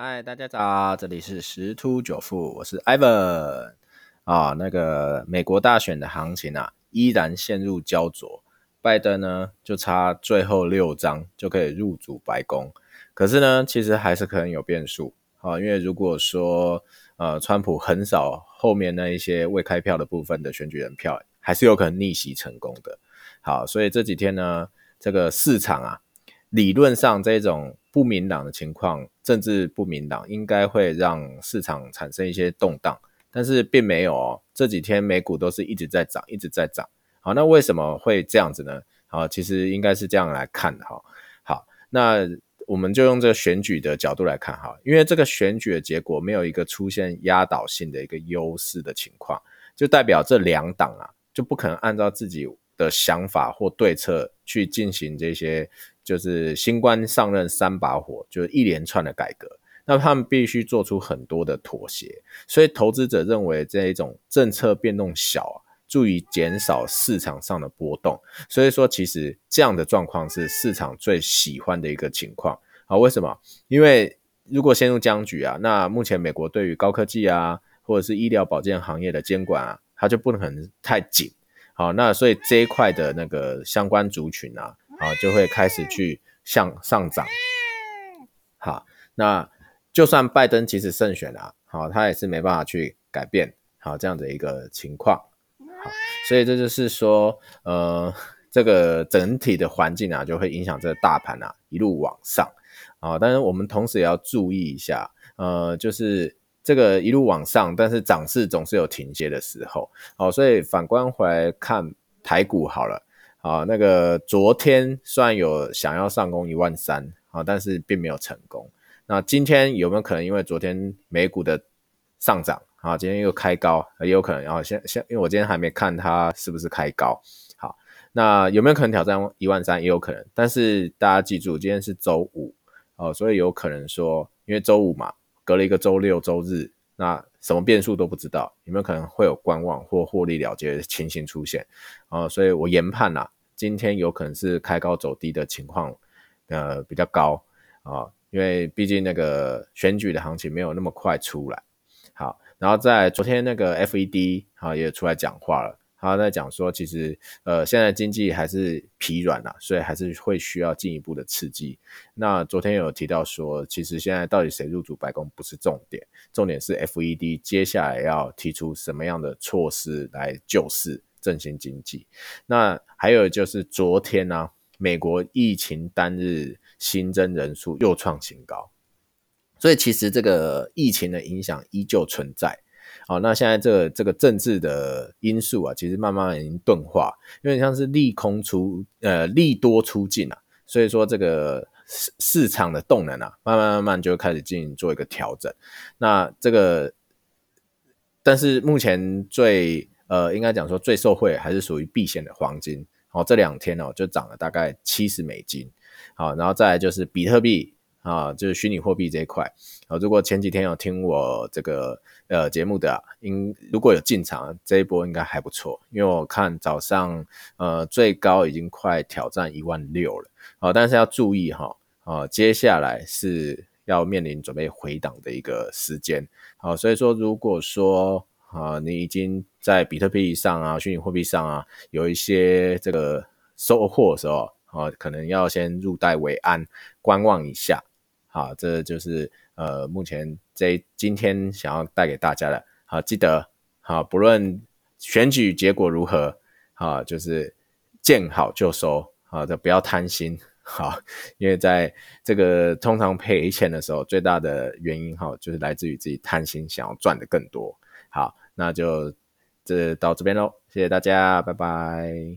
嗨，大家早，这里是十突九富，我是 Ivan 啊。那个美国大选的行情啊，依然陷入焦灼。拜登呢，就差最后六张就可以入主白宫，可是呢，其实还是可能有变数啊。因为如果说呃，川普横扫后面那一些未开票的部分的选举人票，还是有可能逆袭成功的。好，所以这几天呢，这个市场啊，理论上这种。不明朗的情况，政治不明朗，应该会让市场产生一些动荡，但是并没有哦。这几天美股都是一直在涨，一直在涨。好，那为什么会这样子呢？好，其实应该是这样来看的哈。好，那我们就用这个选举的角度来看哈，因为这个选举的结果没有一个出现压倒性的一个优势的情况，就代表这两党啊就不可能按照自己的想法或对策去进行这些。就是新官上任三把火，就是一连串的改革，那他们必须做出很多的妥协，所以投资者认为这一种政策变动小啊，足以减少市场上的波动，所以说其实这样的状况是市场最喜欢的一个情况啊。为什么？因为如果陷入僵局啊，那目前美国对于高科技啊，或者是医疗保健行业的监管啊，它就不能太紧，好，那所以这一块的那个相关族群啊。啊，就会开始去向上涨。好，那就算拜登其实胜选了，好，他也是没办法去改变好这样的一个情况。好，所以这就是说，呃，这个整体的环境啊，就会影响这个大盘啊一路往上啊。但是我们同时也要注意一下，呃，就是这个一路往上，但是涨势总是有停歇的时候。好，所以反观回来看台股好了。啊，那个昨天虽然有想要上攻一万三啊，但是并没有成功。那今天有没有可能因为昨天美股的上涨啊，今天又开高，也有可能。然后先先，因为我今天还没看它是不是开高。好，那有没有可能挑战一万三？也有可能。但是大家记住，今天是周五哦，所以有可能说，因为周五嘛，隔了一个周六周日，那什么变数都不知道，有没有可能会有观望或获利了结的情形出现啊？所以我研判呐。今天有可能是开高走低的情况，呃，比较高啊，因为毕竟那个选举的行情没有那么快出来。好，然后在昨天那个 FED 啊也出来讲话了，他在讲说，其实呃现在经济还是疲软啊，所以还是会需要进一步的刺激。那昨天有提到说，其实现在到底谁入主白宫不是重点，重点是 FED 接下来要提出什么样的措施来救市。振兴经济，那还有就是昨天呢，美国疫情单日新增人数又创新高，所以其实这个疫情的影响依旧存在。好，那现在这个这个政治的因素啊，其实慢慢已经钝化，因为像是利空出呃利多出尽啊，所以说这个市市场的动能啊，慢慢慢慢就开始进行做一个调整。那这个，但是目前最呃，应该讲说最受惠还是属于避险的黄金，好，这两天哦就涨了大概七十美金，好，然后再就是比特币啊，就是虚拟货币这一块，啊，如果前几天有听我这个呃节目的，应如果有进场这一波应该还不错，因为我看早上呃最高已经快挑战一万六了，啊，但是要注意哈，啊，接下来是要面临准备回档的一个时间，啊，所以说如果说啊，你已经在比特币上啊，虚拟货币上啊，有一些这个收获的时候啊，可能要先入袋为安，观望一下。好，这就是呃，目前这今天想要带给大家的。好，记得好，不论选举结果如何，好，就是见好就收。好的，不要贪心。好，因为在这个通常赔钱的时候，最大的原因哈，就是来自于自己贪心，想要赚的更多。好，那就这到这边喽，谢谢大家，拜拜。